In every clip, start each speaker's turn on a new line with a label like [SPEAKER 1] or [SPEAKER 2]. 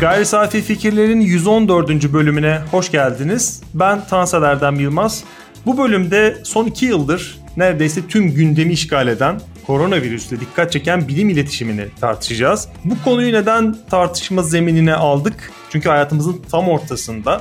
[SPEAKER 1] Gayri Safi Fikirlerin 114. bölümüne hoş geldiniz. Ben Tansel Erdem Yılmaz. Bu bölümde son 2 yıldır neredeyse tüm gündemi işgal eden koronavirüsle dikkat çeken bilim iletişimini tartışacağız. Bu konuyu neden tartışma zeminine aldık? Çünkü hayatımızın tam ortasında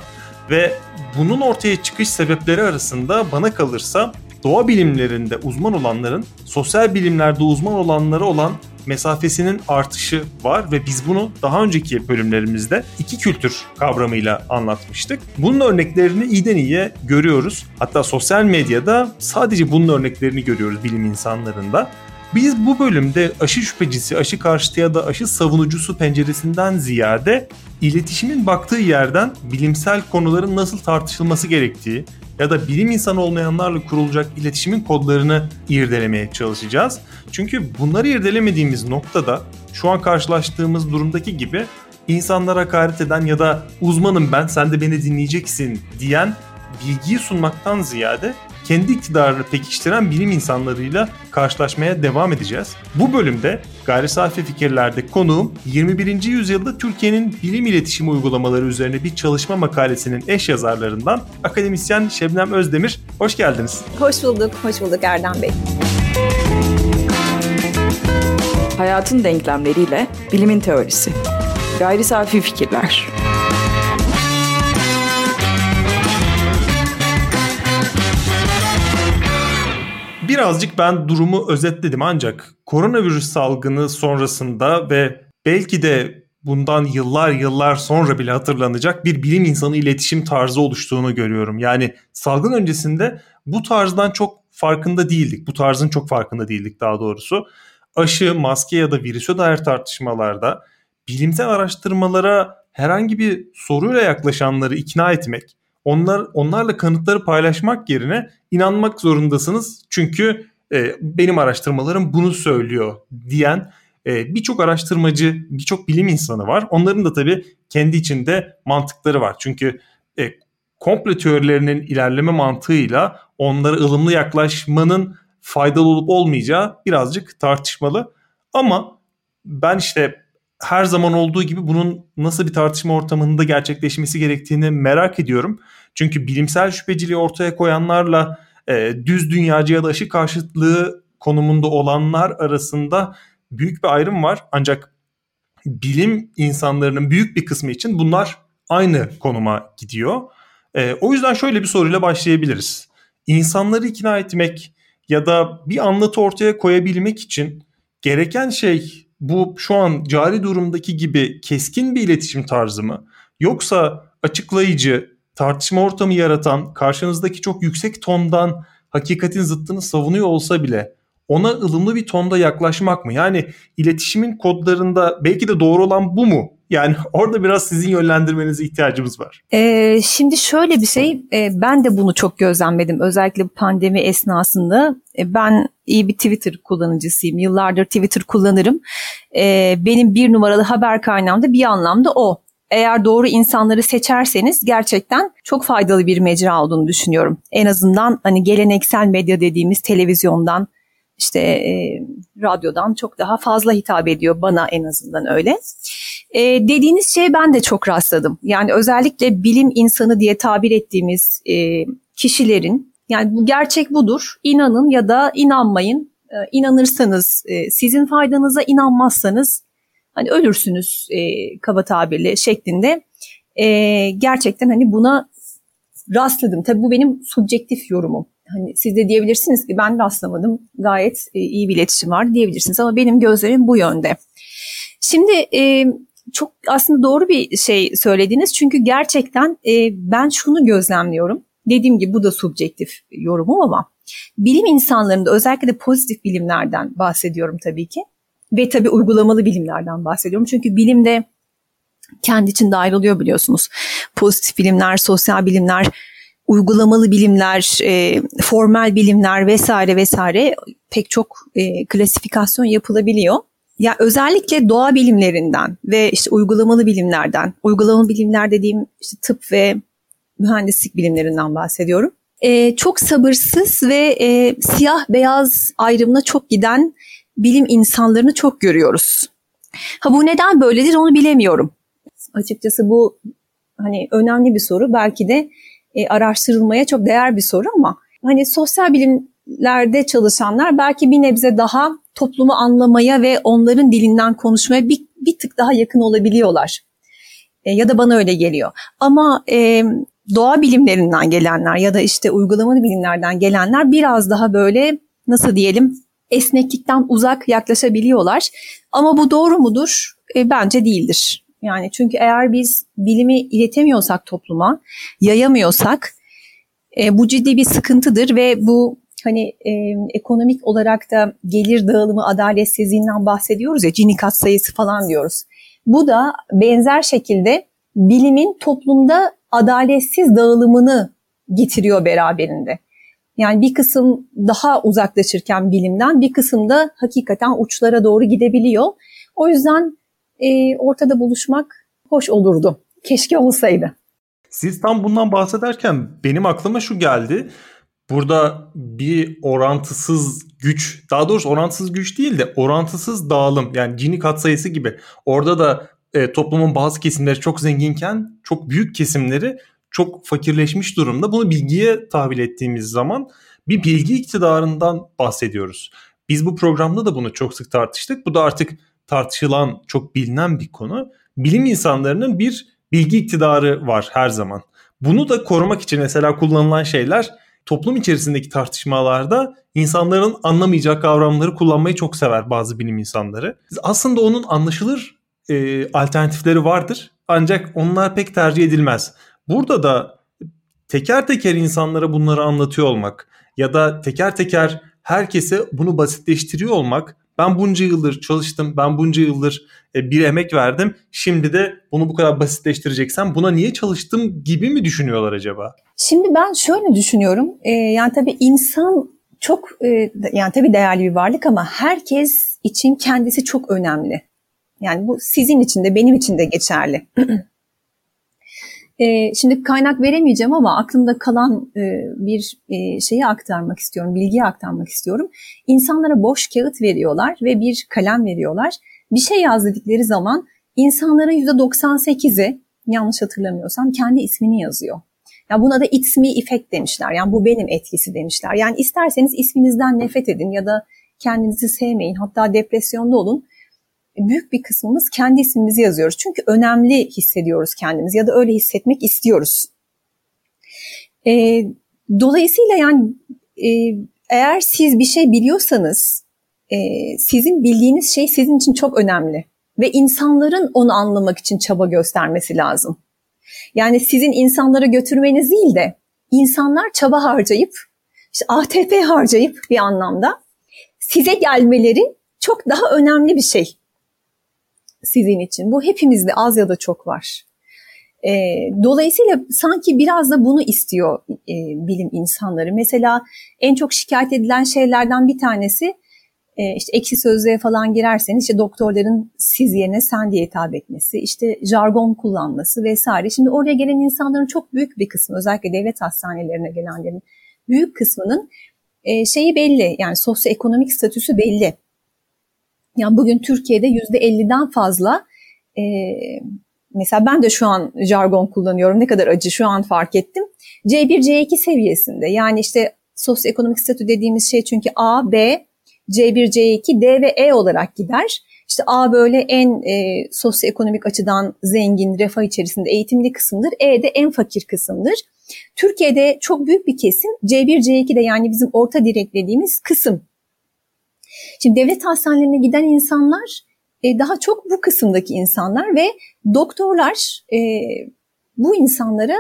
[SPEAKER 1] ve bunun ortaya çıkış sebepleri arasında bana kalırsa doğa bilimlerinde uzman olanların sosyal bilimlerde uzman olanları olan mesafesinin artışı var ve biz bunu daha önceki bölümlerimizde iki kültür kavramıyla anlatmıştık. Bunun örneklerini iyiden iyiye görüyoruz. Hatta sosyal medyada sadece bunun örneklerini görüyoruz bilim insanlarında. Biz bu bölümde aşı şüphecisi, aşı karşıtı ya da aşı savunucusu penceresinden ziyade iletişimin baktığı yerden bilimsel konuların nasıl tartışılması gerektiği ya da bilim insanı olmayanlarla kurulacak iletişimin kodlarını irdelemeye çalışacağız. Çünkü bunları irdelemediğimiz noktada şu an karşılaştığımız durumdaki gibi insanlara hakaret eden ya da uzmanım ben sen de beni dinleyeceksin diyen bilgiyi sunmaktan ziyade kendi iktidarını pekiştiren bilim insanlarıyla karşılaşmaya devam edeceğiz. Bu bölümde gayri safi fikirlerde konuğum 21. yüzyılda Türkiye'nin bilim iletişimi uygulamaları üzerine bir çalışma makalesinin eş yazarlarından akademisyen Şebnem Özdemir. Hoş geldiniz.
[SPEAKER 2] Hoş bulduk, hoş bulduk Erdem Bey.
[SPEAKER 3] Hayatın denklemleriyle bilimin teorisi. Gayri safi fikirler.
[SPEAKER 1] Birazcık ben durumu özetledim ancak koronavirüs salgını sonrasında ve belki de bundan yıllar yıllar sonra bile hatırlanacak bir bilim insanı iletişim tarzı oluştuğunu görüyorum. Yani salgın öncesinde bu tarzdan çok farkında değildik. Bu tarzın çok farkında değildik daha doğrusu. Aşı, maske ya da virüse dair tartışmalarda bilimsel araştırmalara herhangi bir soruyla yaklaşanları ikna etmek onlar onlarla kanıtları paylaşmak yerine inanmak zorundasınız. Çünkü e, benim araştırmalarım bunu söylüyor diyen e, birçok araştırmacı, birçok bilim insanı var. Onların da tabii kendi içinde mantıkları var. Çünkü e, komple teorilerinin ilerleme mantığıyla onlara ılımlı yaklaşmanın faydalı olup olmayacağı birazcık tartışmalı. Ama ben işte her zaman olduğu gibi bunun nasıl bir tartışma ortamında gerçekleşmesi gerektiğini merak ediyorum. Çünkü bilimsel şüpheciliği ortaya koyanlarla e, düz dünyacı ya da aşı karşıtlığı konumunda olanlar arasında büyük bir ayrım var. Ancak bilim insanlarının büyük bir kısmı için bunlar aynı konuma gidiyor. E, o yüzden şöyle bir soruyla başlayabiliriz. İnsanları ikna etmek ya da bir anlatı ortaya koyabilmek için gereken şey bu şu an cari durumdaki gibi keskin bir iletişim tarzı mı? Yoksa açıklayıcı, tartışma ortamı yaratan, karşınızdaki çok yüksek tondan hakikatin zıttını savunuyor olsa bile ona ılımlı bir tonda yaklaşmak mı? Yani iletişimin kodlarında belki de doğru olan bu mu? Yani orada biraz sizin yönlendirmenize ihtiyacımız var.
[SPEAKER 2] Ee, şimdi şöyle bir şey, e, ben de bunu çok gözlemledim. Özellikle pandemi esnasında. E, ben iyi bir Twitter kullanıcısıyım. Yıllardır Twitter kullanırım. E, benim bir numaralı haber kaynağım da bir anlamda o. Eğer doğru insanları seçerseniz gerçekten çok faydalı bir mecra olduğunu düşünüyorum. En azından hani geleneksel medya dediğimiz televizyondan, işte e, radyodan çok daha fazla hitap ediyor bana en azından öyle. E, dediğiniz şeye ben de çok rastladım. Yani özellikle bilim insanı diye tabir ettiğimiz e, kişilerin yani bu gerçek budur. İnanın ya da inanmayın. E, inanırsanız e, sizin faydanıza inanmazsanız hani ölürsünüz e, kaba tabirle şeklinde. E, gerçekten hani buna rastladım. Tabii bu benim subjektif yorumum. Hani siz de diyebilirsiniz ki ben rastlamadım gayet e, iyi bir iletişim var diyebilirsiniz ama benim gözlerim bu yönde. Şimdi e, çok aslında doğru bir şey söylediniz çünkü gerçekten e, ben şunu gözlemliyorum. Dediğim gibi bu da subjektif yorumum ama bilim insanlarında özellikle de pozitif bilimlerden bahsediyorum tabii ki. Ve tabii uygulamalı bilimlerden bahsediyorum. Çünkü bilimde kendi içinde ayrılıyor biliyorsunuz. Pozitif bilimler, sosyal bilimler, uygulamalı bilimler, e, formel bilimler vesaire vesaire pek çok e, klasifikasyon yapılabiliyor. Ya özellikle doğa bilimlerinden ve işte uygulamalı bilimlerden, uygulamalı bilimler dediğim işte tıp ve mühendislik bilimlerinden bahsediyorum. E, çok sabırsız ve e, siyah beyaz ayrımına çok giden bilim insanlarını çok görüyoruz. Ha bu neden böyledir onu bilemiyorum. Açıkçası bu hani önemli bir soru. Belki de e, araştırılmaya çok değer bir soru ama hani sosyal bilimlerde çalışanlar belki bir nebze daha toplumu anlamaya ve onların dilinden konuşmaya bir, bir tık daha yakın olabiliyorlar. E, ya da bana öyle geliyor. Ama e, doğa bilimlerinden gelenler ya da işte uygulamalı bilimlerden gelenler biraz daha böyle nasıl diyelim esneklikten uzak yaklaşabiliyorlar. Ama bu doğru mudur? E, bence değildir. Yani çünkü eğer biz bilimi iletemiyorsak topluma, yayamıyorsak e, bu ciddi bir sıkıntıdır ve bu hani e, ekonomik olarak da gelir dağılımı adaletsizliğinden bahsediyoruz ya Gini kat sayısı falan diyoruz. Bu da benzer şekilde bilimin toplumda adaletsiz dağılımını getiriyor beraberinde. Yani bir kısım daha uzaklaşırken bilimden bir kısım da hakikaten uçlara doğru gidebiliyor. O yüzden e, ortada buluşmak hoş olurdu. Keşke olsaydı.
[SPEAKER 1] Siz tam bundan bahsederken benim aklıma şu geldi. Burada bir orantısız güç, daha doğrusu orantısız güç değil de orantısız dağılım yani Gini katsayısı gibi. Orada da e, toplumun bazı kesimleri çok zenginken çok büyük kesimleri çok fakirleşmiş durumda. Bunu bilgiye tahvil ettiğimiz zaman bir bilgi iktidarından bahsediyoruz. Biz bu programda da bunu çok sık tartıştık. Bu da artık tartışılan, çok bilinen bir konu. Bilim insanlarının bir bilgi iktidarı var her zaman. Bunu da korumak için mesela kullanılan şeyler toplum içerisindeki tartışmalarda insanların anlamayacağı kavramları kullanmayı çok sever bazı bilim insanları. Aslında onun anlaşılır e, alternatifleri vardır ancak onlar pek tercih edilmez. Burada da teker teker insanlara bunları anlatıyor olmak ya da teker teker herkese bunu basitleştiriyor olmak ben bunca yıldır çalıştım, ben bunca yıldır e, bir emek verdim. Şimdi de bunu bu kadar basitleştireceksen buna niye çalıştım gibi mi düşünüyorlar acaba?
[SPEAKER 2] Şimdi ben şöyle düşünüyorum. Ee, yani tabii insan çok e, yani tabii değerli bir varlık ama herkes için kendisi çok önemli. Yani bu sizin için de benim için de geçerli. E, şimdi kaynak veremeyeceğim ama aklımda kalan e, bir e, şeyi aktarmak istiyorum, bilgiyi aktarmak istiyorum. İnsanlara boş kağıt veriyorlar ve bir kalem veriyorlar. Bir şey yaz dedikleri zaman insanların %98'i yanlış hatırlamıyorsam kendi ismini yazıyor. Ya buna da it's me effect demişler. Yani bu benim etkisi demişler. Yani isterseniz isminizden nefret edin ya da kendinizi sevmeyin. Hatta depresyonda olun büyük bir kısmımız kendi ismimizi yazıyoruz. Çünkü önemli hissediyoruz kendimizi ya da öyle hissetmek istiyoruz. E, dolayısıyla yani e, eğer siz bir şey biliyorsanız e, sizin bildiğiniz şey sizin için çok önemli ve insanların onu anlamak için çaba göstermesi lazım. Yani sizin insanlara götürmeniz değil de insanlar çaba harcayıp işte ATP harcayıp bir anlamda size gelmeleri çok daha önemli bir şey sizin için. Bu hepimizde az ya da çok var. E, dolayısıyla sanki biraz da bunu istiyor e, bilim insanları. Mesela en çok şikayet edilen şeylerden bir tanesi e, işte ekşi sözlüğe falan girerseniz işte doktorların siz yerine sen diye hitap etmesi, işte jargon kullanması vesaire. Şimdi oraya gelen insanların çok büyük bir kısmı özellikle devlet hastanelerine gelenlerin büyük kısmının e, şeyi belli yani sosyoekonomik statüsü belli. Yani bugün Türkiye'de yüzde 50'den fazla e, mesela ben de şu an jargon kullanıyorum ne kadar acı şu an fark ettim. C1, C2 seviyesinde yani işte sosyoekonomik statü dediğimiz şey çünkü A, B, C1, C2, D ve E olarak gider. İşte A böyle en e, sosyoekonomik açıdan zengin, refah içerisinde eğitimli kısımdır. E de en fakir kısımdır. Türkiye'de çok büyük bir kesim C1, C2 de yani bizim orta direk dediğimiz kısım Şimdi devlet hastanelerine giden insanlar e, daha çok bu kısımdaki insanlar ve doktorlar e, bu insanlara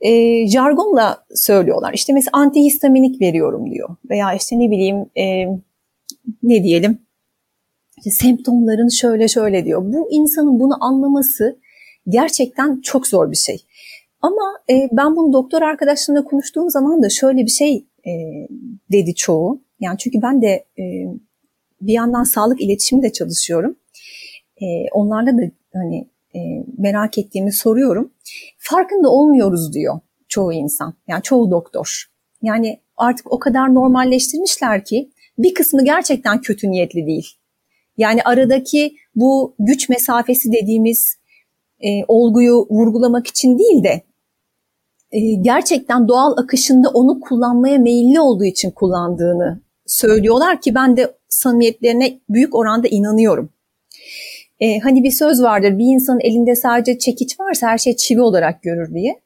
[SPEAKER 2] e, jargonla söylüyorlar. İşte mesela antihistaminik veriyorum diyor veya işte ne bileyim e, ne diyelim işte semptomların şöyle şöyle diyor. Bu insanın bunu anlaması gerçekten çok zor bir şey. Ama e, ben bunu doktor arkadaşlarımla konuştuğum zaman da şöyle bir şey e, dedi çoğu. Yani çünkü ben de e, bir yandan sağlık iletişimi de çalışıyorum. E, onlarla da hani e, merak ettiğimi soruyorum. Farkında olmuyoruz diyor çoğu insan. Yani çoğu doktor. Yani artık o kadar normalleştirmişler ki bir kısmı gerçekten kötü niyetli değil. Yani aradaki bu güç mesafesi dediğimiz e, olguyu vurgulamak için değil de e, gerçekten doğal akışında onu kullanmaya meyilli olduğu için kullandığını söylüyorlar ki ben de samimiyetlerine büyük oranda inanıyorum. E, hani bir söz vardır bir insanın elinde sadece çekiç varsa her şey çivi olarak görür diye.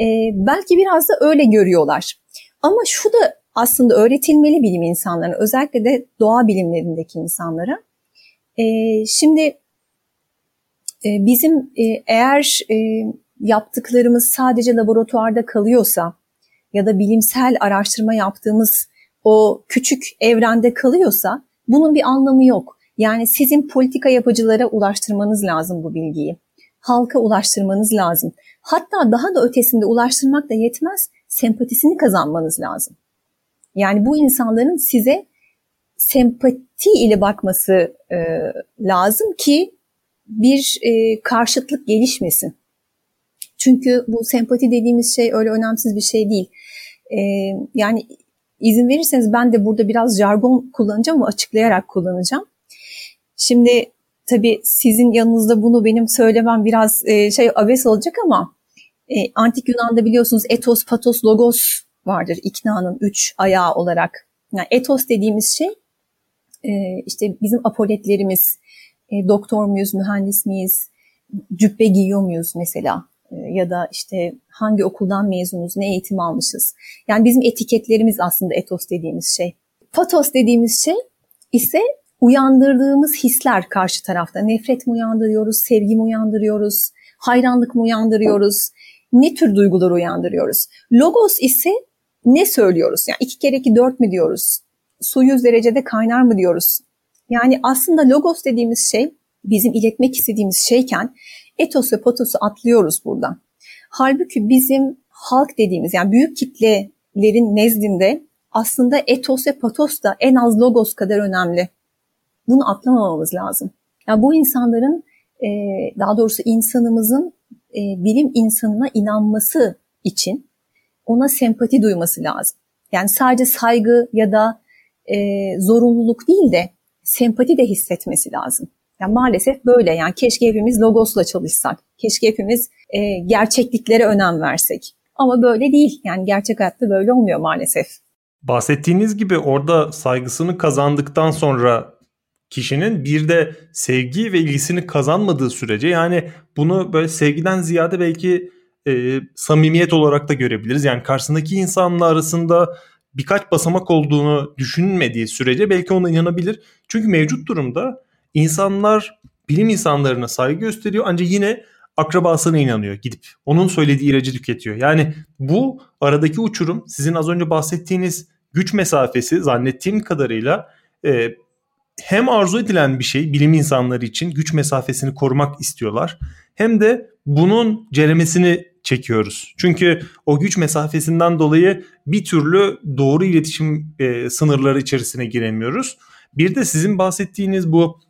[SPEAKER 2] E, belki biraz da öyle görüyorlar. Ama şu da aslında öğretilmeli bilim insanlarına özellikle de doğa bilimlerindeki insanlara. E, şimdi e, bizim e, eğer e, yaptıklarımız sadece laboratuvarda kalıyorsa ya da bilimsel araştırma yaptığımız o küçük evrende kalıyorsa bunun bir anlamı yok. Yani sizin politika yapıcılara ulaştırmanız lazım bu bilgiyi. Halka ulaştırmanız lazım. Hatta daha da ötesinde ulaştırmak da yetmez, sempatisini kazanmanız lazım. Yani bu insanların size sempati ile bakması e, lazım ki bir e, karşıtlık gelişmesin. Çünkü bu sempati dediğimiz şey öyle önemsiz bir şey değil. E, yani izin verirseniz ben de burada biraz jargon kullanacağım ama açıklayarak kullanacağım. Şimdi tabii sizin yanınızda bunu benim söylemem biraz e, şey abes olacak ama e, antik Yunan'da biliyorsunuz etos, patos, logos vardır iknanın üç ayağı olarak. Yani etos dediğimiz şey e, işte bizim apoletlerimiz, e, doktor muyuz, mühendis miyiz, cübbe giyiyor muyuz mesela e, ya da işte hangi okuldan mezunuz, ne eğitim almışız. Yani bizim etiketlerimiz aslında etos dediğimiz şey. Patos dediğimiz şey ise uyandırdığımız hisler karşı tarafta. Nefret mi uyandırıyoruz, sevgi mi uyandırıyoruz, hayranlık mı uyandırıyoruz, ne tür duygular uyandırıyoruz. Logos ise ne söylüyoruz? Yani iki kere iki dört mü diyoruz? Su yüz derecede kaynar mı diyoruz? Yani aslında logos dediğimiz şey bizim iletmek istediğimiz şeyken etos ve potosu atlıyoruz buradan. Halbuki bizim halk dediğimiz yani büyük kitlelerin nezdinde aslında etos ve patos da en az logos kadar önemli. Bunu atlamamamız lazım. Yani bu insanların daha doğrusu insanımızın bilim insanına inanması için ona sempati duyması lazım. Yani sadece saygı ya da e, zorunluluk değil de sempati de hissetmesi lazım. Yani maalesef böyle yani keşke hepimiz logosla çalışsak. Keşke hepimiz e, gerçekliklere önem versek. Ama böyle değil. Yani gerçek hayatta böyle olmuyor maalesef.
[SPEAKER 1] Bahsettiğiniz gibi orada saygısını kazandıktan sonra kişinin bir de sevgi ve ilgisini kazanmadığı sürece yani bunu böyle sevgiden ziyade belki e, samimiyet olarak da görebiliriz. Yani karşısındaki insanla arasında birkaç basamak olduğunu düşünmediği sürece belki ona inanabilir. Çünkü mevcut durumda insanlar bilim insanlarına saygı gösteriyor ancak yine akrabasına inanıyor gidip. Onun söylediği ilacı tüketiyor. Yani bu aradaki uçurum sizin az önce bahsettiğiniz güç mesafesi zannettiğim kadarıyla e, hem arzu edilen bir şey bilim insanları için güç mesafesini korumak istiyorlar. Hem de bunun ceremesini çekiyoruz. Çünkü o güç mesafesinden dolayı bir türlü doğru iletişim e, sınırları içerisine giremiyoruz. Bir de sizin bahsettiğiniz bu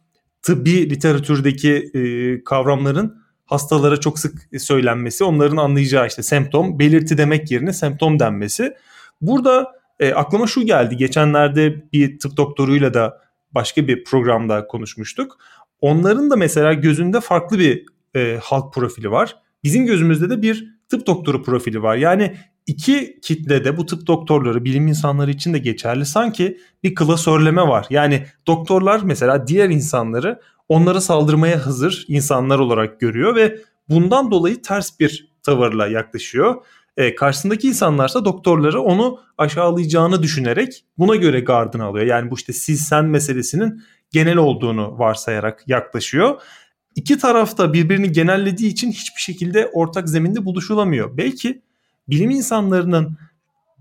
[SPEAKER 1] tıbbi literatürdeki e, kavramların hastalara çok sık söylenmesi, onların anlayacağı işte semptom, belirti demek yerine semptom denmesi. Burada e, aklıma şu geldi. Geçenlerde bir tıp doktoruyla da başka bir programda konuşmuştuk. Onların da mesela gözünde farklı bir e, halk profili var. Bizim gözümüzde de bir tıp doktoru profili var. Yani iki kitlede bu tıp doktorları bilim insanları için de geçerli sanki bir klasörleme var. Yani doktorlar mesela diğer insanları onlara saldırmaya hazır insanlar olarak görüyor ve bundan dolayı ters bir tavırla yaklaşıyor. E, karşısındaki insanlarsa doktorları onu aşağılayacağını düşünerek buna göre gardını alıyor. Yani bu işte siz sen meselesinin genel olduğunu varsayarak yaklaşıyor iki tarafta birbirini genellediği için hiçbir şekilde ortak zeminde buluşulamıyor. Belki bilim insanlarının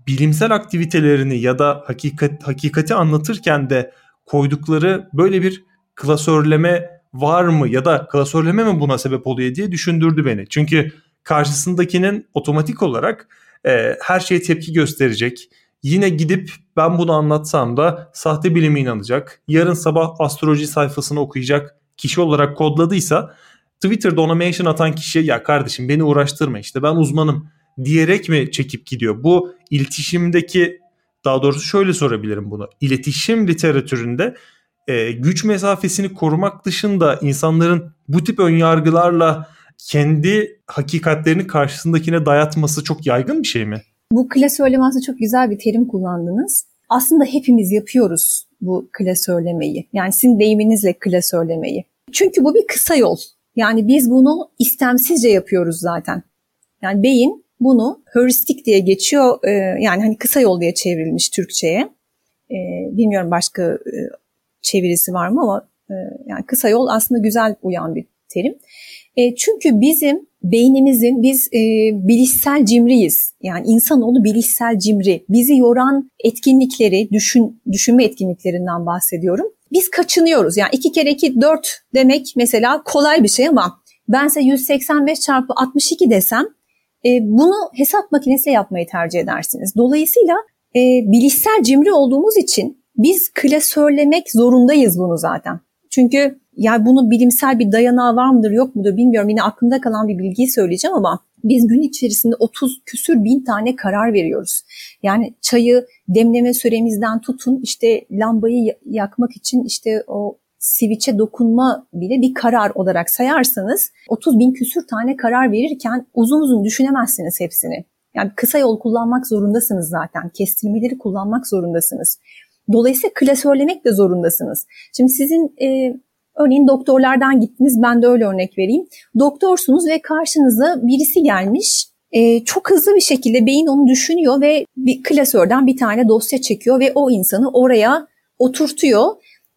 [SPEAKER 1] bilimsel aktivitelerini ya da hakikat, hakikati anlatırken de koydukları böyle bir klasörleme var mı ya da klasörleme mi buna sebep oluyor diye düşündürdü beni. Çünkü karşısındakinin otomatik olarak e, her şeye tepki gösterecek. Yine gidip ben bunu anlatsam da sahte bilime inanacak. Yarın sabah astroloji sayfasını okuyacak kişi olarak kodladıysa Twitter'da ona mention atan kişiye ya kardeşim beni uğraştırma işte ben uzmanım diyerek mi çekip gidiyor? Bu iletişimdeki daha doğrusu şöyle sorabilirim bunu. İletişim literatüründe e, güç mesafesini korumak dışında insanların bu tip önyargılarla kendi hakikatlerini karşısındakine dayatması çok yaygın bir şey mi?
[SPEAKER 2] Bu klasörlemesi çok güzel bir terim kullandınız. Aslında hepimiz yapıyoruz bu klasörlemeyi. Yani sizin deyiminizle klasörlemeyi. Çünkü bu bir kısa yol. Yani biz bunu istemsizce yapıyoruz zaten. Yani beyin bunu heuristik diye geçiyor. E, yani hani kısa yol diye çevrilmiş Türkçe'ye. E, bilmiyorum başka e, çevirisi var mı ama yani kısa yol aslında güzel uyan bir terim. çünkü bizim beynimizin biz e, bilişsel cimriyiz. Yani insanoğlu bilişsel cimri. Bizi yoran etkinlikleri, düşün, düşünme etkinliklerinden bahsediyorum. Biz kaçınıyoruz. Yani 2 kere 2 4 demek mesela kolay bir şey ama bense 185 çarpı 62 desem e, bunu hesap makinesiyle yapmayı tercih edersiniz. Dolayısıyla e, bilişsel cimri olduğumuz için biz klasörlemek zorundayız bunu zaten. Çünkü yani bunu bilimsel bir dayanağı var mıdır yok mudur bilmiyorum. Yine aklımda kalan bir bilgiyi söyleyeceğim ama biz gün içerisinde 30 küsür bin tane karar veriyoruz. Yani çayı demleme süremizden tutun işte lambayı yakmak için işte o switch'e dokunma bile bir karar olarak sayarsanız 30 bin küsür tane karar verirken uzun uzun düşünemezsiniz hepsini. Yani kısa yol kullanmak zorundasınız zaten. Kestirmeleri kullanmak zorundasınız. Dolayısıyla klasörlemek de zorundasınız. Şimdi sizin e, örneğin doktorlardan gittiniz ben de öyle örnek vereyim. Doktorsunuz ve karşınıza birisi gelmiş e, çok hızlı bir şekilde beyin onu düşünüyor ve bir klasörden bir tane dosya çekiyor ve o insanı oraya oturtuyor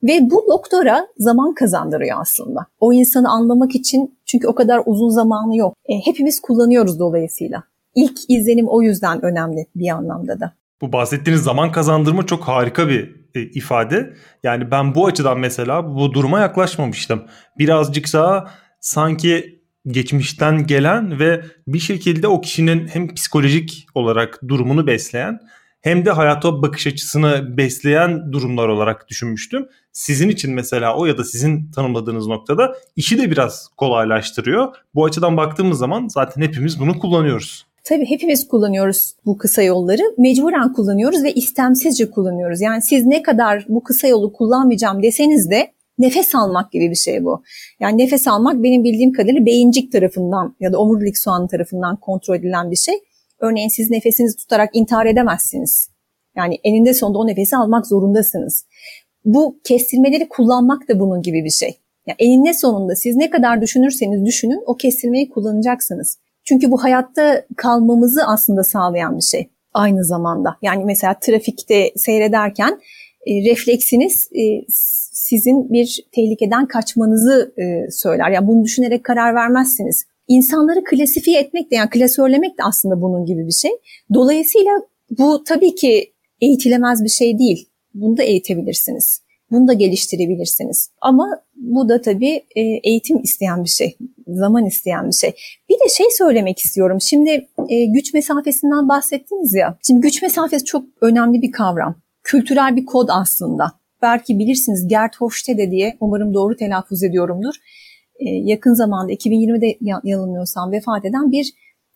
[SPEAKER 2] ve bu doktora zaman kazandırıyor aslında. O insanı anlamak için çünkü o kadar uzun zamanı yok. E, hepimiz kullanıyoruz dolayısıyla. İlk izlenim o yüzden önemli bir anlamda da.
[SPEAKER 1] Bu bahsettiğiniz zaman kazandırma çok harika bir e, ifade. Yani ben bu açıdan mesela bu duruma yaklaşmamıştım. Birazcık daha sanki geçmişten gelen ve bir şekilde o kişinin hem psikolojik olarak durumunu besleyen hem de hayata bakış açısını besleyen durumlar olarak düşünmüştüm. Sizin için mesela o ya da sizin tanımladığınız noktada işi de biraz kolaylaştırıyor. Bu açıdan baktığımız zaman zaten hepimiz bunu kullanıyoruz.
[SPEAKER 2] Tabii hepimiz kullanıyoruz bu kısa yolları. Mecburen kullanıyoruz ve istemsizce kullanıyoruz. Yani siz ne kadar bu kısa yolu kullanmayacağım deseniz de nefes almak gibi bir şey bu. Yani nefes almak benim bildiğim kadarıyla beyincik tarafından ya da omurilik soğanı tarafından kontrol edilen bir şey. Örneğin siz nefesinizi tutarak intihar edemezsiniz. Yani eninde sonunda o nefesi almak zorundasınız. Bu kestirmeleri kullanmak da bunun gibi bir şey. Yani eninde sonunda siz ne kadar düşünürseniz düşünün o kestirmeyi kullanacaksınız. Çünkü bu hayatta kalmamızı aslında sağlayan bir şey aynı zamanda. Yani mesela trafikte seyrederken e, refleksiniz e, sizin bir tehlikeden kaçmanızı e, söyler. Yani bunu düşünerek karar vermezsiniz. İnsanları klasifiye etmek de yani klasörlemek de aslında bunun gibi bir şey. Dolayısıyla bu tabii ki eğitilemez bir şey değil. Bunu da eğitebilirsiniz. Bunu da geliştirebilirsiniz. Ama bu da tabii e, eğitim isteyen bir şey, zaman isteyen bir şey. Bir de şey söylemek istiyorum. Şimdi e, güç mesafesinden bahsettiniz ya. Şimdi güç mesafesi çok önemli bir kavram. Kültürel bir kod aslında. Belki bilirsiniz Gert Hofstede diye, umarım doğru telaffuz ediyorumdur. E, yakın zamanda 2020'de yanılmıyorsam vefat eden bir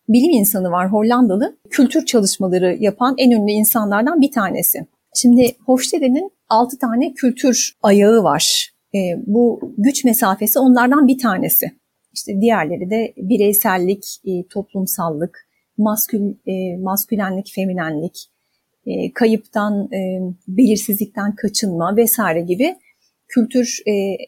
[SPEAKER 2] bilim insanı var Hollandalı. Kültür çalışmaları yapan en ünlü insanlardan bir tanesi. Şimdi Hofstede'nin 6 tane kültür ayağı var. E, bu güç mesafesi onlardan bir tanesi. İşte diğerleri de bireysellik, e, toplumsallık, maskül, maskülenlik, feminenlik, kayıptan, belirsizlikten kaçınma vesaire gibi kültür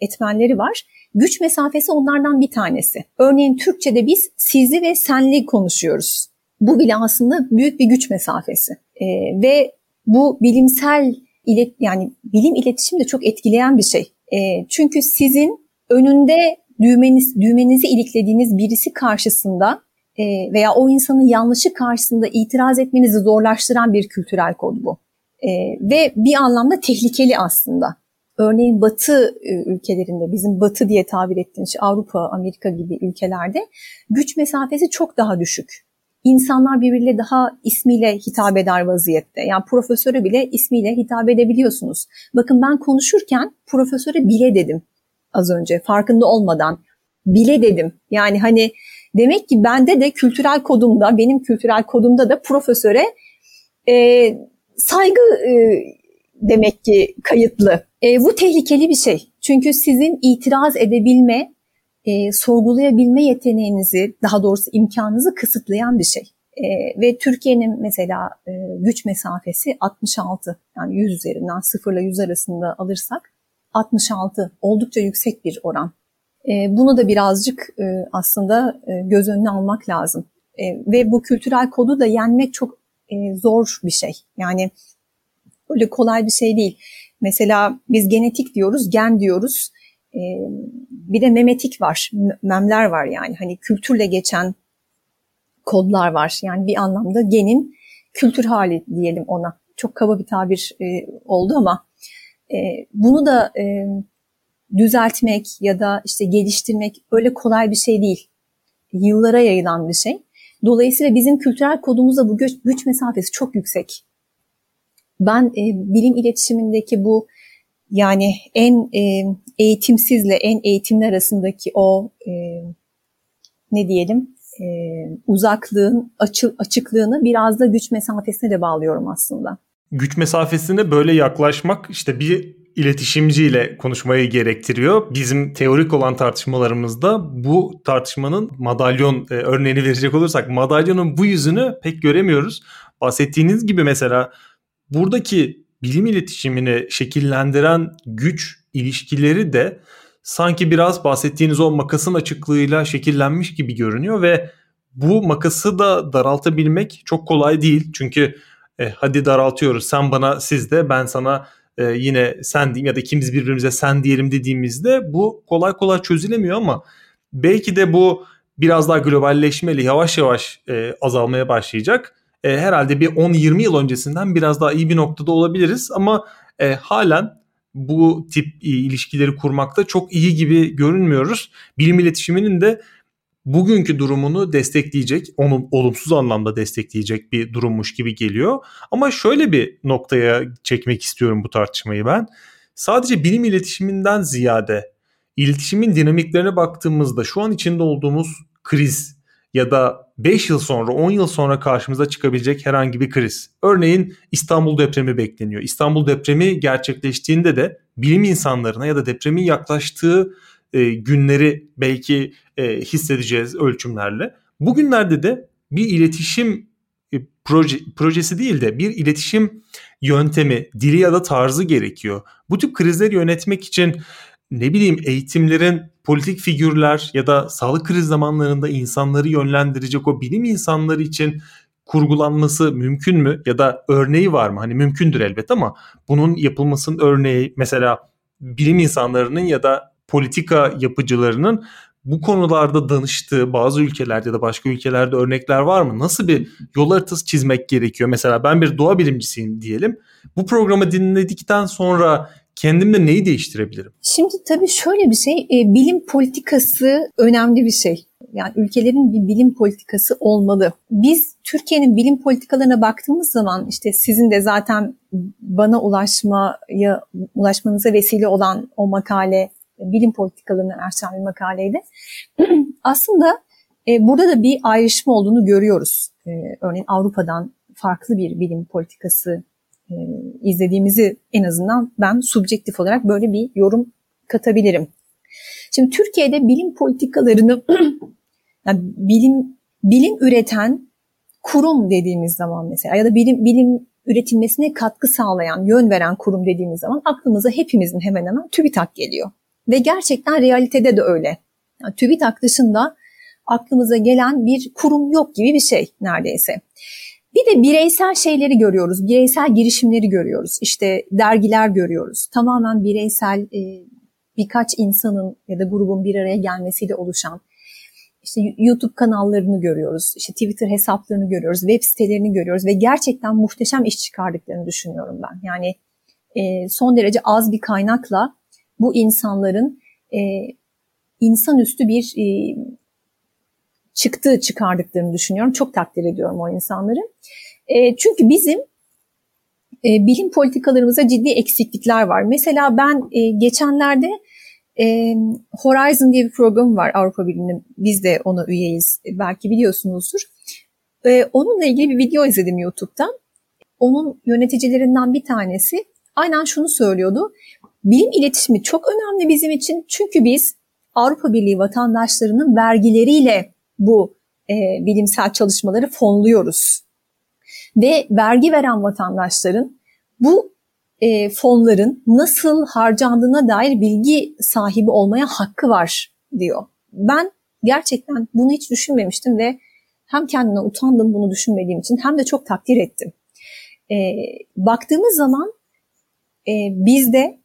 [SPEAKER 2] etmenleri var. Güç mesafesi onlardan bir tanesi. Örneğin Türkçe'de biz sizi ve senli konuşuyoruz. Bu bile aslında büyük bir güç mesafesi. E, ve bu bilimsel ilet yani bilim iletişim de çok etkileyen bir şey. E, çünkü sizin önünde düğmeniz, düğmenizi iliklediğiniz birisi karşısında e, veya o insanın yanlışı karşısında itiraz etmenizi zorlaştıran bir kültürel kod bu. E, ve bir anlamda tehlikeli aslında. Örneğin Batı e, ülkelerinde, bizim Batı diye tabir ettiğimiz Avrupa, Amerika gibi ülkelerde güç mesafesi çok daha düşük insanlar birbiriyle daha ismiyle hitap eder vaziyette. Yani profesöre bile ismiyle hitap edebiliyorsunuz. Bakın ben konuşurken profesöre bile dedim az önce farkında olmadan. Bile dedim. Yani hani demek ki bende de kültürel kodumda, benim kültürel kodumda da profesöre e, saygı e, demek ki kayıtlı. E, bu tehlikeli bir şey. Çünkü sizin itiraz edebilme e, sorgulayabilme yeteneğinizi, daha doğrusu imkanınızı kısıtlayan bir şey. E, ve Türkiye'nin mesela e, güç mesafesi 66 yani 100 üzerinden 0 ile 100 arasında alırsak 66 oldukça yüksek bir oran. E, bunu da birazcık e, aslında e, göz önüne almak lazım. E, ve bu kültürel kodu da yenmek çok e, zor bir şey. Yani öyle kolay bir şey değil. Mesela biz genetik diyoruz, gen diyoruz. E, bir de memetik var, memler var yani. Hani kültürle geçen kodlar var. Yani bir anlamda genin kültür hali diyelim ona. Çok kaba bir tabir e, oldu ama e, bunu da e, düzeltmek ya da işte geliştirmek öyle kolay bir şey değil. Yıllara yayılan bir şey. Dolayısıyla bizim kültürel kodumuzda bu güç, güç mesafesi çok yüksek. Ben e, bilim iletişimindeki bu yani en e, eğitimsizle en eğitimli arasındaki o e, ne diyelim e, uzaklığın açı, açıklığını biraz da güç mesafesine de bağlıyorum aslında.
[SPEAKER 1] Güç mesafesine böyle yaklaşmak işte bir iletişimciyle konuşmayı gerektiriyor. Bizim teorik olan tartışmalarımızda bu tartışmanın madalyon e, örneğini verecek olursak madalyonun bu yüzünü pek göremiyoruz. Bahsettiğiniz gibi mesela buradaki bilim iletişimini şekillendiren güç ilişkileri de sanki biraz bahsettiğiniz o makasın açıklığıyla şekillenmiş gibi görünüyor ve bu makası da daraltabilmek çok kolay değil. Çünkü e, hadi daraltıyoruz sen bana siz de ben sana e, yine sen diyeyim ya da ikimiz birbirimize sen diyelim dediğimizde bu kolay kolay çözülemiyor ama belki de bu biraz daha globalleşmeli yavaş yavaş e, azalmaya başlayacak. E, herhalde bir 10-20 yıl öncesinden biraz daha iyi bir noktada olabiliriz ama e, halen bu tip ilişkileri kurmakta çok iyi gibi görünmüyoruz. Bilim iletişiminin de bugünkü durumunu destekleyecek, onu olumsuz anlamda destekleyecek bir durummuş gibi geliyor. Ama şöyle bir noktaya çekmek istiyorum bu tartışmayı ben. Sadece bilim iletişiminden ziyade iletişimin dinamiklerine baktığımızda şu an içinde olduğumuz kriz ya da 5 yıl sonra 10 yıl sonra karşımıza çıkabilecek herhangi bir kriz. Örneğin İstanbul depremi bekleniyor. İstanbul depremi gerçekleştiğinde de bilim insanlarına ya da depremin yaklaştığı e, günleri belki e, hissedeceğiz ölçümlerle. Bugünlerde de bir iletişim e, proje, projesi değil de bir iletişim yöntemi, dili ya da tarzı gerekiyor. Bu tip krizleri yönetmek için ne bileyim eğitimlerin politik figürler ya da sağlık kriz zamanlarında insanları yönlendirecek o bilim insanları için kurgulanması mümkün mü ya da örneği var mı? Hani mümkündür elbet ama bunun yapılmasının örneği mesela bilim insanlarının ya da politika yapıcılarının bu konularda danıştığı bazı ülkelerde ya da başka ülkelerde örnekler var mı? Nasıl bir yol haritası çizmek gerekiyor? Mesela ben bir doğa bilimcisiyim diyelim. Bu programı dinledikten sonra kendimde neyi değiştirebilirim?
[SPEAKER 2] Şimdi tabii şöyle bir şey, e, bilim politikası önemli bir şey. Yani ülkelerin bir bilim politikası olmalı. Biz Türkiye'nin bilim politikalarına baktığımız zaman işte sizin de zaten bana ulaşmaya ulaşmanıza vesile olan o makale bilim politikalarını erçen bir makaleydi. Aslında e, burada da bir ayrışma olduğunu görüyoruz. E, örneğin Avrupa'dan farklı bir bilim politikası e, izlediğimizi en azından ben subjektif olarak böyle bir yorum katabilirim. Şimdi Türkiye'de bilim politikalarını yani bilim bilim üreten kurum dediğimiz zaman mesela ya da bilim bilim üretilmesine katkı sağlayan, yön veren kurum dediğimiz zaman aklımıza hepimizin hemen hemen TÜBİTAK geliyor. Ve gerçekten realitede de öyle. Yani TÜBİTAK dışında aklımıza gelen bir kurum yok gibi bir şey neredeyse. Bir de bireysel şeyleri görüyoruz, bireysel girişimleri görüyoruz. İşte dergiler görüyoruz. Tamamen bireysel e, birkaç insanın ya da grubun bir araya gelmesiyle oluşan işte YouTube kanallarını görüyoruz, işte Twitter hesaplarını görüyoruz, web sitelerini görüyoruz ve gerçekten muhteşem iş çıkardıklarını düşünüyorum ben. Yani e, son derece az bir kaynakla bu insanların e, insanüstü bir e, çıktı çıkardıklarını düşünüyorum. Çok takdir ediyorum o insanları. E, çünkü bizim e, bilim politikalarımızda ciddi eksiklikler var. Mesela ben e, geçenlerde e, Horizon diye bir program var Avrupa Birliği'nde. Biz de ona üyeyiz. Belki biliyorsunuzdur. E, onunla ilgili bir video izledim YouTube'dan. Onun yöneticilerinden bir tanesi aynen şunu söylüyordu. Bilim iletişimi çok önemli bizim için çünkü biz Avrupa Birliği vatandaşlarının vergileriyle bu e, bilimsel çalışmaları fonluyoruz. Ve vergi veren vatandaşların bu e, fonların nasıl harcandığına dair bilgi sahibi olmaya hakkı var diyor. Ben gerçekten bunu hiç düşünmemiştim ve hem kendine utandım bunu düşünmediğim için hem de çok takdir ettim. E, baktığımız zaman e, bizde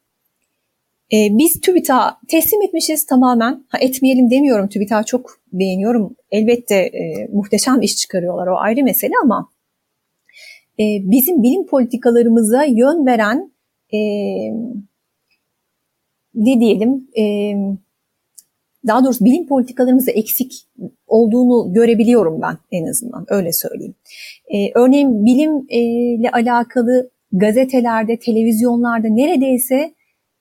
[SPEAKER 2] e, biz TÜBİTAK'a teslim etmişiz tamamen. Ha, etmeyelim demiyorum TÜBİTAK'ı çok beğeniyorum. Elbette e, muhteşem iş çıkarıyorlar o ayrı mesele ama e, bizim bilim politikalarımıza yön veren e, ne diyelim e, daha doğrusu bilim politikalarımızda eksik olduğunu görebiliyorum ben en azından öyle söyleyeyim. E, örneğin bilimle alakalı gazetelerde, televizyonlarda neredeyse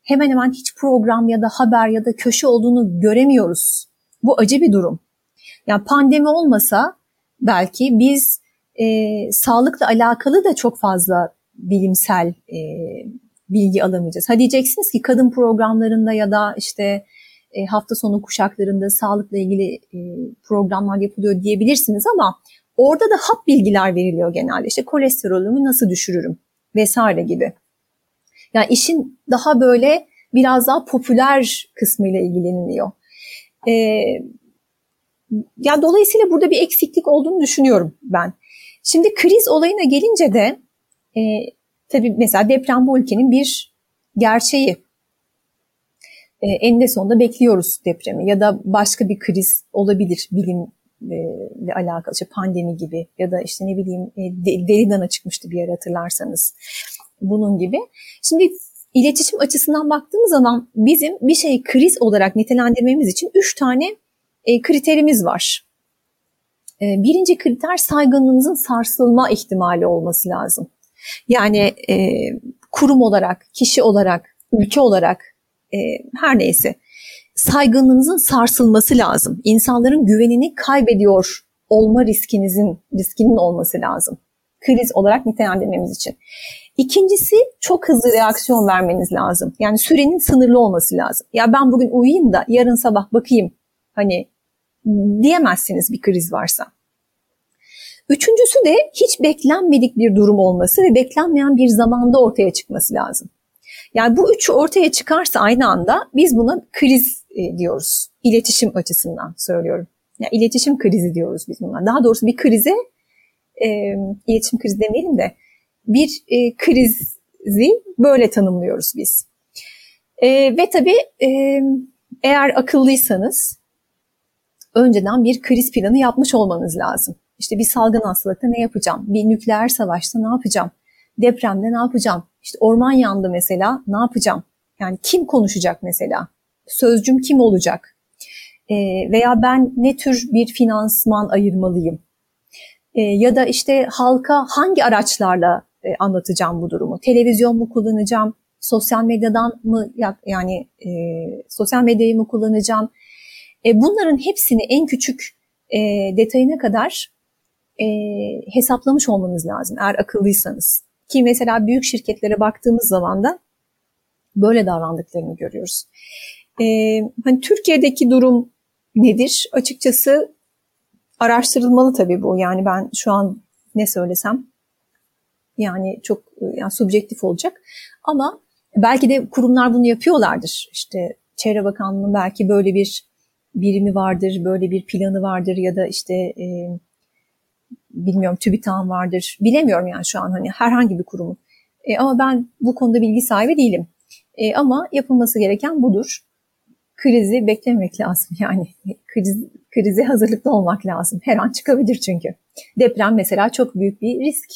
[SPEAKER 2] hemen hemen hiç program ya da haber ya da köşe olduğunu göremiyoruz. Bu acı bir durum. Yani pandemi olmasa belki biz e, sağlıkla alakalı da çok fazla bilimsel e, bilgi alamayacağız. Ha diyeceksiniz ki kadın programlarında ya da işte e, hafta sonu kuşaklarında sağlıkla ilgili e, programlar yapılıyor diyebilirsiniz ama orada da hap bilgiler veriliyor genelde. İşte kolesterolümü nasıl düşürürüm vesaire gibi. Yani işin daha böyle biraz daha popüler kısmıyla ilgileniliyor. Ee, yani dolayısıyla burada bir eksiklik olduğunu düşünüyorum ben. Şimdi kriz olayına gelince de e, tabii mesela deprem bu ülkenin bir gerçeği. E, eninde sonunda bekliyoruz depremi ya da başka bir kriz olabilir bilimle alakalı işte pandemi gibi ya da işte ne bileyim e, deri çıkmıştı bir yer hatırlarsanız bunun gibi. Şimdi iletişim açısından baktığımız zaman bizim bir şeyi kriz olarak nitelendirmemiz için üç tane e, kriterimiz var. E, birinci kriter saygınlığınızın sarsılma ihtimali olması lazım. Yani e, kurum olarak, kişi olarak, ülke olarak e, her neyse saygınlığınızın sarsılması lazım. İnsanların güvenini kaybediyor olma riskinizin riskinin olması lazım. Kriz olarak nitelendirmemiz için. İkincisi çok hızlı reaksiyon vermeniz lazım. Yani sürenin sınırlı olması lazım. Ya ben bugün uyuyayım da yarın sabah bakayım hani diyemezsiniz bir kriz varsa. Üçüncüsü de hiç beklenmedik bir durum olması ve beklenmeyen bir zamanda ortaya çıkması lazım. Yani bu üçü ortaya çıkarsa aynı anda biz buna kriz e, diyoruz. İletişim açısından söylüyorum. Yani iletişim krizi diyoruz biz buna. Daha doğrusu bir krize e, iletişim krizi demeyelim de bir e, krizi böyle tanımlıyoruz biz. E, ve tabii e, eğer akıllıysanız önceden bir kriz planı yapmış olmanız lazım. İşte bir salgın hastalıkta ne yapacağım? Bir nükleer savaşta ne yapacağım? Depremde ne yapacağım? İşte orman yandı mesela ne yapacağım? Yani kim konuşacak mesela? Sözcüm kim olacak? E, veya ben ne tür bir finansman ayırmalıyım? E, ya da işte halka hangi araçlarla e, anlatacağım bu durumu. Televizyon mu kullanacağım? Sosyal medyadan mı yani e, sosyal medyayı mı kullanacağım? E, bunların hepsini en küçük e, detayına kadar e, hesaplamış olmanız lazım eğer akıllıysanız. Ki mesela büyük şirketlere baktığımız zaman da böyle davrandıklarını görüyoruz. E, hani Türkiye'deki durum nedir? Açıkçası araştırılmalı tabii bu. Yani ben şu an ne söylesem yani çok yani subjektif olacak. Ama belki de kurumlar bunu yapıyorlardır. İşte Çevre Bakanlığı'nın belki böyle bir birimi vardır, böyle bir planı vardır ya da işte e, bilmiyorum TÜBİTAK'ın vardır. Bilemiyorum yani şu an hani herhangi bir kurumun. E, ama ben bu konuda bilgi sahibi değilim. E, ama yapılması gereken budur. Krizi beklemek lazım yani. Kriz, krize hazırlıklı olmak lazım. Her an çıkabilir çünkü. Deprem mesela çok büyük bir risk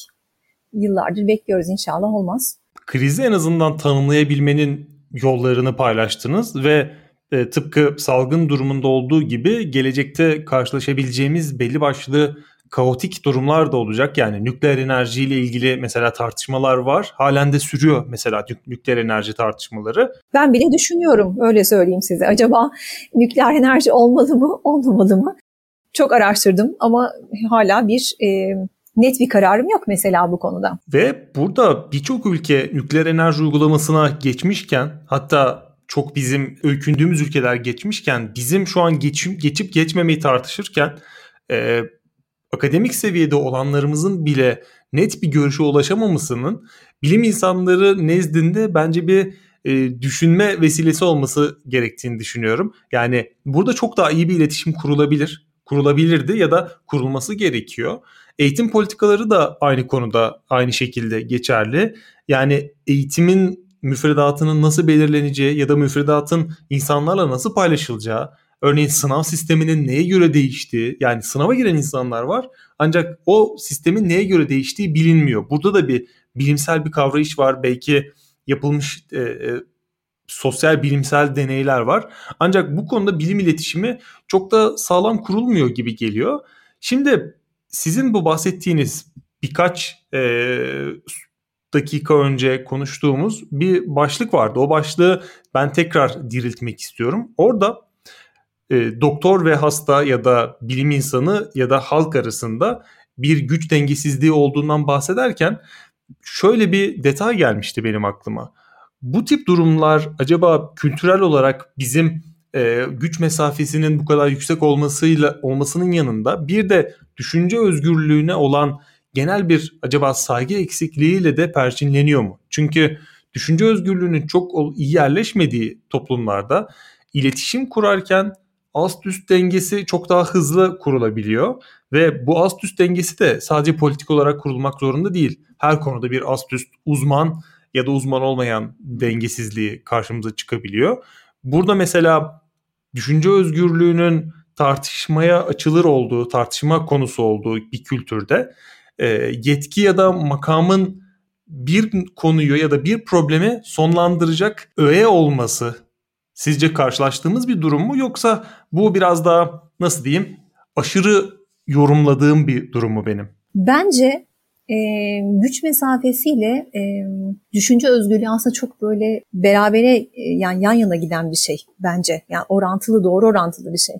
[SPEAKER 2] yıllardır bekliyoruz inşallah olmaz.
[SPEAKER 1] Krizi en azından tanımlayabilmenin yollarını paylaştınız ve e, tıpkı salgın durumunda olduğu gibi gelecekte karşılaşabileceğimiz belli başlı kaotik durumlar da olacak. Yani nükleer enerji ile ilgili mesela tartışmalar var. Halen de sürüyor mesela nükleer enerji tartışmaları.
[SPEAKER 2] Ben bile düşünüyorum öyle söyleyeyim size. Acaba nükleer enerji olmalı mı olmamalı mı? Çok araştırdım ama hala bir e, net bir kararım yok mesela bu konuda.
[SPEAKER 1] Ve burada birçok ülke nükleer enerji uygulamasına geçmişken hatta çok bizim öykündüğümüz ülkeler geçmişken bizim şu an geçim, geçip geçmemeyi tartışırken e, akademik seviyede olanlarımızın bile net bir görüşe ulaşamamasının bilim insanları nezdinde bence bir e, düşünme vesilesi olması gerektiğini düşünüyorum. Yani burada çok daha iyi bir iletişim kurulabilir, kurulabilirdi ya da kurulması gerekiyor. Eğitim politikaları da aynı konuda aynı şekilde geçerli. Yani eğitimin müfredatının nasıl belirleneceği ya da müfredatın insanlarla nasıl paylaşılacağı, örneğin sınav sisteminin neye göre değiştiği, yani sınava giren insanlar var ancak o sistemin neye göre değiştiği bilinmiyor. Burada da bir bilimsel bir kavrayış var. Belki yapılmış e, e, sosyal bilimsel deneyler var. Ancak bu konuda bilim iletişimi çok da sağlam kurulmuyor gibi geliyor. Şimdi sizin bu bahsettiğiniz birkaç e, dakika önce konuştuğumuz bir başlık vardı. O başlığı ben tekrar diriltmek istiyorum. Orada e, doktor ve hasta ya da bilim insanı ya da halk arasında bir güç dengesizliği olduğundan bahsederken şöyle bir detay gelmişti benim aklıma. Bu tip durumlar acaba kültürel olarak bizim e, güç mesafesinin bu kadar yüksek olmasıyla olmasının yanında bir de düşünce özgürlüğüne olan genel bir acaba saygı eksikliğiyle de perçinleniyor mu? Çünkü düşünce özgürlüğünün çok iyi yerleşmediği toplumlarda iletişim kurarken ast üst dengesi çok daha hızlı kurulabiliyor ve bu ast üst dengesi de sadece politik olarak kurulmak zorunda değil. Her konuda bir ast üst uzman ya da uzman olmayan dengesizliği karşımıza çıkabiliyor. Burada mesela düşünce özgürlüğünün tartışmaya açılır olduğu, tartışma konusu olduğu bir kültürde e, yetki ya da makamın bir konuyu ya da bir problemi sonlandıracak öğe olması sizce karşılaştığımız bir durum mu yoksa bu biraz daha nasıl diyeyim aşırı yorumladığım bir durum mu benim?
[SPEAKER 2] Bence e, güç mesafesiyle e, düşünce özgürlüğü aslında çok böyle berabere e, yani yan yana giden bir şey bence. Yani orantılı doğru orantılı bir şey.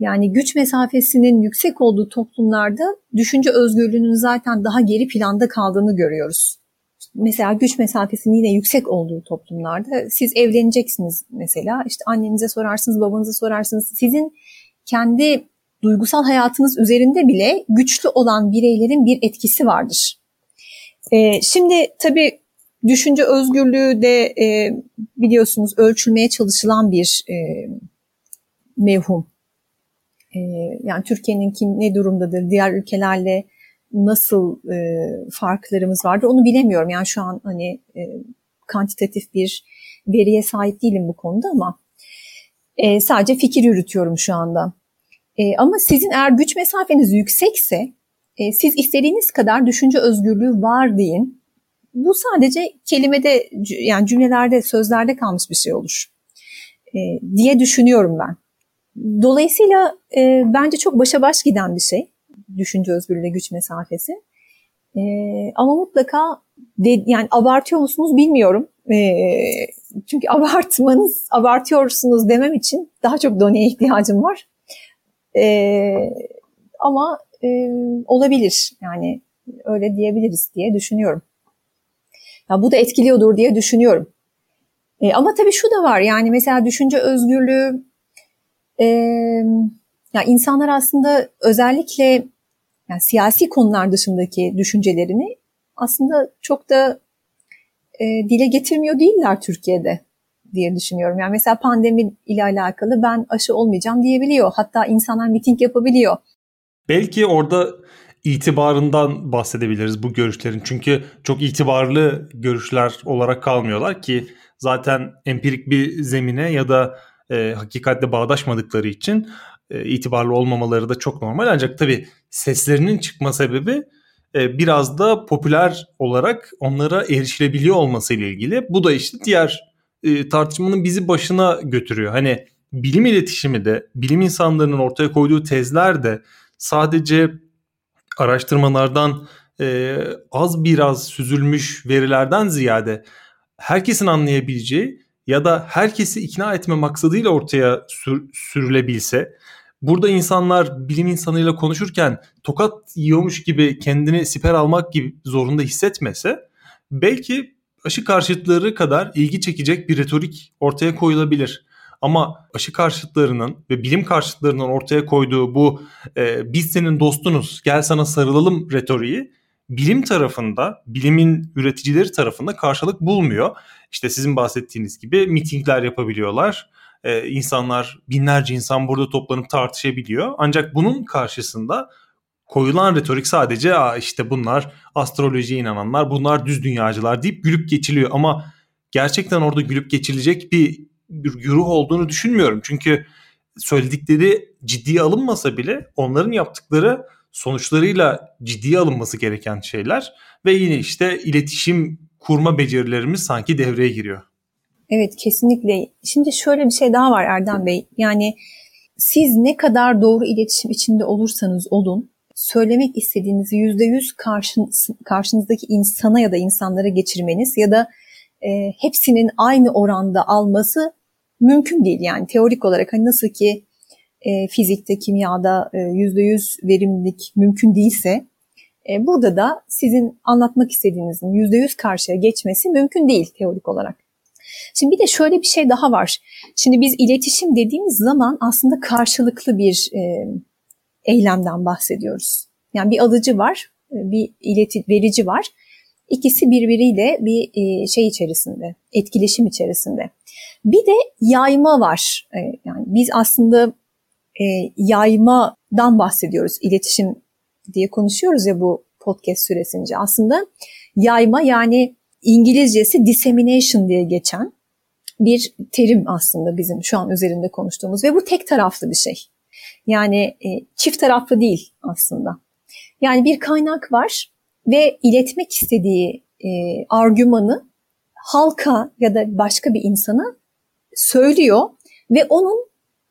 [SPEAKER 2] Yani güç mesafesinin yüksek olduğu toplumlarda düşünce özgürlüğünün zaten daha geri planda kaldığını görüyoruz. Mesela güç mesafesinin yine yüksek olduğu toplumlarda siz evleneceksiniz mesela işte annenize sorarsınız babanıza sorarsınız sizin kendi duygusal hayatınız üzerinde bile güçlü olan bireylerin bir etkisi vardır. Ee, şimdi tabii düşünce özgürlüğü de e, biliyorsunuz ölçülmeye çalışılan bir e, mevhum. E, yani Türkiye'nin ne durumdadır, diğer ülkelerle nasıl e, farklarımız vardır onu bilemiyorum. Yani şu an hani e, kantitatif bir veriye sahip değilim bu konuda ama e, sadece fikir yürütüyorum şu anda. E, ama sizin eğer güç mesafeniz yüksekse e, siz istediğiniz kadar düşünce özgürlüğü var deyin. Bu sadece kelimede yani cümlelerde sözlerde kalmış bir şey olur e, diye düşünüyorum ben. Dolayısıyla e, bence çok başa baş giden bir şey düşünce özgürlüğü güç mesafesi. E, ama mutlaka de, yani abartıyor musunuz bilmiyorum. E, çünkü abartmanız, abartıyorsunuz demem için daha çok doneye ihtiyacım var. E, ama e, olabilir yani öyle diyebiliriz diye düşünüyorum. Ya bu da etkiliyordur diye düşünüyorum. E, ama tabii şu da var yani mesela düşünce özgürlüğü e, ya insanlar aslında özellikle yani siyasi konular dışındaki düşüncelerini aslında çok da e, dile getirmiyor değiller Türkiye'de diye düşünüyorum. Yani mesela pandemi ile alakalı ben aşı olmayacağım diyebiliyor. Hatta insanlar miting yapabiliyor.
[SPEAKER 1] Belki orada itibarından bahsedebiliriz bu görüşlerin. Çünkü çok itibarlı görüşler olarak kalmıyorlar ki zaten empirik bir zemine ya da e, hakikatle bağdaşmadıkları için e, itibarlı olmamaları da çok normal. Ancak tabii seslerinin çıkma sebebi e, biraz da popüler olarak onlara erişilebiliyor olması ile ilgili. Bu da işte diğer e, tartışmanın bizi başına götürüyor. Hani bilim iletişimi de, bilim insanlarının ortaya koyduğu tezler de sadece araştırmalardan e, az biraz süzülmüş verilerden ziyade herkesin anlayabileceği ya da herkesi ikna etme maksadıyla ortaya sür, sürülebilse burada insanlar bilim insanıyla konuşurken tokat yiyormuş gibi kendini siper almak gibi zorunda hissetmese belki aşı karşıtları kadar ilgi çekecek bir retorik ortaya koyulabilir. Ama aşı karşıtlarının ve bilim karşıtlarının ortaya koyduğu bu e, biz senin dostunuz gel sana sarılalım retoriği bilim tarafında, bilimin üreticileri tarafında karşılık bulmuyor. İşte sizin bahsettiğiniz gibi mitingler yapabiliyorlar. Ee, insanlar, binlerce insan burada toplanıp tartışabiliyor. Ancak bunun karşısında koyulan retorik sadece işte bunlar astrolojiye inananlar, bunlar düz dünyacılar deyip gülüp geçiliyor. Ama gerçekten orada gülüp geçilecek bir, bir olduğunu düşünmüyorum. Çünkü söyledikleri ciddiye alınmasa bile onların yaptıkları sonuçlarıyla ciddiye alınması gereken şeyler ve yine işte iletişim kurma becerilerimiz sanki devreye giriyor.
[SPEAKER 2] Evet kesinlikle. Şimdi şöyle bir şey daha var Erdem Bey. Yani siz ne kadar doğru iletişim içinde olursanız olun söylemek istediğinizi yüzde yüz karşınızdaki insana ya da insanlara geçirmeniz ya da e, hepsinin aynı oranda alması mümkün değil. Yani teorik olarak hani nasıl ki e, fizikte, kimyada e, yüzde yüz verimlilik mümkün değilse e, burada da sizin anlatmak istediğinizin yüzde yüz karşıya geçmesi mümkün değil teorik olarak. Şimdi bir de şöyle bir şey daha var. Şimdi biz iletişim dediğimiz zaman aslında karşılıklı bir e, eylemden bahsediyoruz. Yani bir alıcı var, bir ileti verici var. İkisi birbiriyle bir e, şey içerisinde, etkileşim içerisinde. Bir de yayma var. E, yani biz aslında e, yaymadan bahsediyoruz. İletişim diye konuşuyoruz ya bu podcast süresince. Aslında yayma yani İngilizcesi dissemination diye geçen bir terim aslında bizim şu an üzerinde konuştuğumuz ve bu tek taraflı bir şey. Yani e, çift taraflı değil aslında. Yani bir kaynak var ve iletmek istediği e, argümanı halka ya da başka bir insana söylüyor ve onun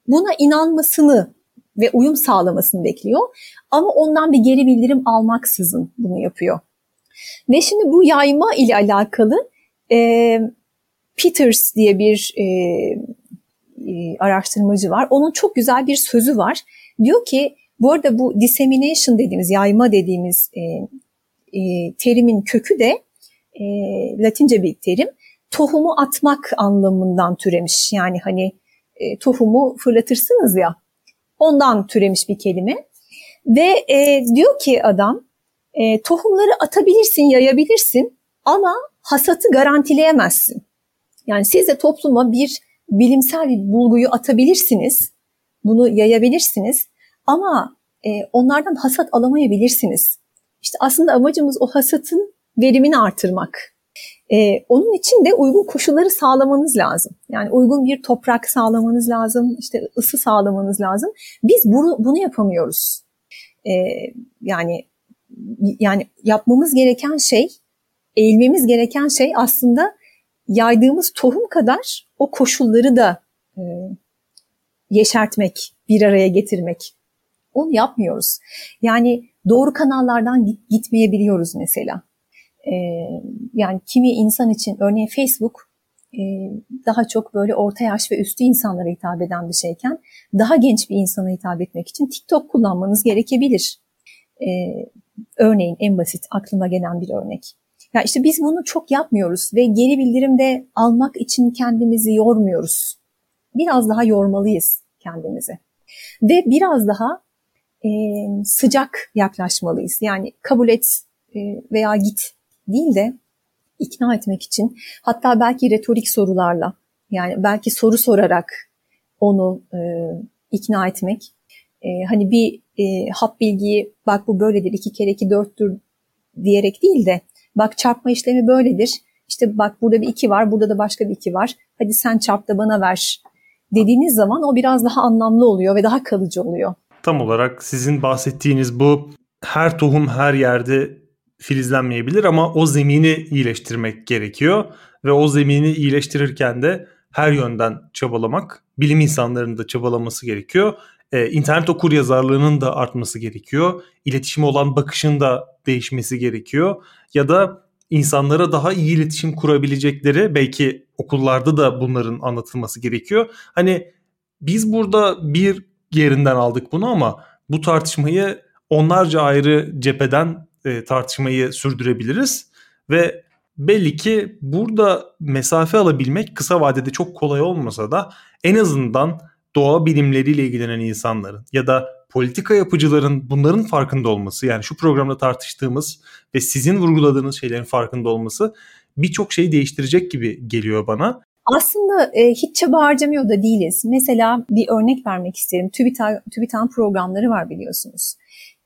[SPEAKER 2] buna inanmasını ve uyum sağlamasını bekliyor. Ama ondan bir geri bildirim almaksızın bunu yapıyor. Ve şimdi bu yayma ile alakalı e, Peters diye bir e, e, araştırmacı var. Onun çok güzel bir sözü var. Diyor ki bu arada bu dissemination dediğimiz, yayma dediğimiz e, e, terimin kökü de e, Latince bir terim. Tohumu atmak anlamından türemiş. Yani hani e, tohumu fırlatırsınız ya. Ondan türemiş bir kelime. Ve e, diyor ki adam e, tohumları atabilirsin, yayabilirsin ama hasatı garantileyemezsin. Yani siz de topluma bir bilimsel bir bulguyu atabilirsiniz, bunu yayabilirsiniz ama e, onlardan hasat alamayabilirsiniz. İşte aslında amacımız o hasatın verimini artırmak. Ee, onun için de uygun koşulları sağlamanız lazım. Yani uygun bir toprak sağlamanız lazım, işte ısı sağlamanız lazım. Biz bunu, bunu yapamıyoruz. Ee, yani yani yapmamız gereken şey, eğilmemiz gereken şey aslında yaydığımız tohum kadar o koşulları da e, yeşertmek, bir araya getirmek. Onu yapmıyoruz. Yani doğru kanallardan gitmeyebiliyoruz mesela. E, yani kimi insan için örneğin Facebook e, daha çok böyle orta yaş ve üstü insanlara hitap eden bir şeyken daha genç bir insana hitap etmek için TikTok kullanmanız gerekebilir. E, örneğin en basit aklıma gelen bir örnek. Ya işte biz bunu çok yapmıyoruz ve geri bildirimde almak için kendimizi yormuyoruz. Biraz daha yormalıyız kendimizi. Ve biraz daha e, sıcak yaklaşmalıyız. Yani kabul et e, veya git değil de ikna etmek için hatta belki retorik sorularla yani belki soru sorarak onu e, ikna etmek. E, hani bir e, hap bilgiyi bak bu böyledir iki kere iki dörttür diyerek değil de bak çarpma işlemi böyledir. İşte bak burada bir iki var burada da başka bir iki var. Hadi sen çarp da bana ver dediğiniz zaman o biraz daha anlamlı oluyor ve daha kalıcı oluyor.
[SPEAKER 1] Tam olarak sizin bahsettiğiniz bu her tohum her yerde filizlenmeyebilir ama o zemini iyileştirmek gerekiyor ve o zemini iyileştirirken de her yönden çabalamak, bilim insanlarının da çabalaması gerekiyor. Ee, internet okur yazarlığının da artması gerekiyor. İletişime olan bakışın da değişmesi gerekiyor. Ya da insanlara daha iyi iletişim kurabilecekleri belki okullarda da bunların anlatılması gerekiyor. Hani biz burada bir yerinden aldık bunu ama bu tartışmayı onlarca ayrı cepheden e, tartışmayı sürdürebiliriz ve Belli ki burada mesafe alabilmek kısa vadede çok kolay olmasa da en azından doğa bilimleriyle ilgilenen insanların ya da politika yapıcıların bunların farkında olması yani şu programda tartıştığımız ve sizin vurguladığınız şeylerin farkında olması birçok şeyi değiştirecek gibi geliyor bana.
[SPEAKER 2] Aslında e, hiç çaba harcamıyor da değiliz. Mesela bir örnek vermek isterim. TÜBİTAK, TÜBİTAK'ın programları var biliyorsunuz.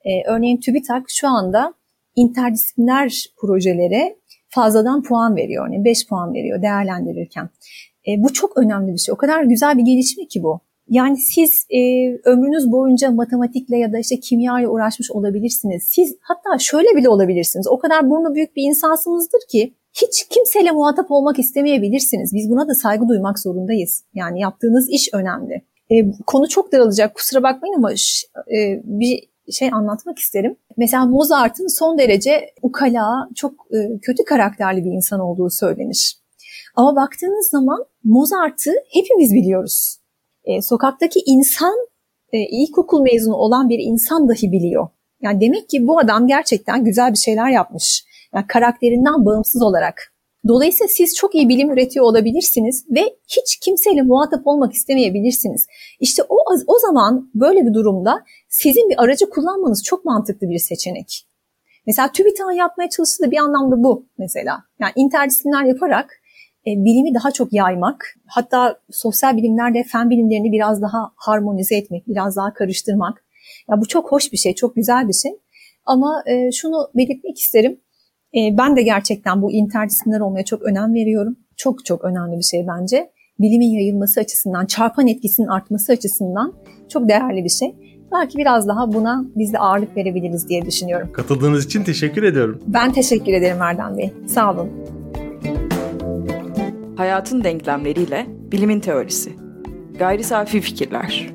[SPEAKER 2] E, örneğin TÜBİTAK şu anda interdisipliner projelere fazladan puan veriyor. Yani 5 puan veriyor değerlendirirken. E, bu çok önemli bir şey. O kadar güzel bir gelişme ki bu. Yani siz e, ömrünüz boyunca matematikle ya da işte kimyayla uğraşmış olabilirsiniz. Siz hatta şöyle bile olabilirsiniz. O kadar burnu büyük bir insansınızdır ki hiç kimseyle muhatap olmak istemeyebilirsiniz. Biz buna da saygı duymak zorundayız. Yani yaptığınız iş önemli. E, konu çok daralacak kusura bakmayın ama e, bir şey anlatmak isterim. Mesela Mozart'ın son derece ukala, çok e, kötü karakterli bir insan olduğu söylenir. Ama baktığınız zaman Mozart'ı hepimiz biliyoruz. E, sokaktaki insan, e, ilkokul mezunu olan bir insan dahi biliyor. Yani demek ki bu adam gerçekten güzel bir şeyler yapmış. Yani karakterinden bağımsız olarak. Dolayısıyla siz çok iyi bilim üretiyor olabilirsiniz ve hiç kimseyle muhatap olmak istemeyebilirsiniz. İşte o, o zaman böyle bir durumda sizin bir aracı kullanmanız çok mantıklı bir seçenek. Mesela TÜBİTAK yapmaya çalıştığı bir anlamda bu mesela. Yani interdisipliner yaparak bilimi daha çok yaymak, hatta sosyal bilimlerde fen bilimlerini biraz daha harmonize etmek, biraz daha karıştırmak. Ya bu çok hoş bir şey, çok güzel bir şey. Ama e, şunu belirtmek isterim. E, ben de gerçekten bu interdisipliner olmaya çok önem veriyorum. Çok çok önemli bir şey bence. Bilimin yayılması açısından, çarpan etkisinin artması açısından çok değerli bir şey. Belki biraz daha buna biz de ağırlık verebiliriz diye düşünüyorum.
[SPEAKER 1] Katıldığınız için teşekkür ediyorum.
[SPEAKER 2] Ben teşekkür ederim Erdem Bey. Sağ olun.
[SPEAKER 3] Hayatın denklemleriyle bilimin teorisi. Gayri safi fikirler.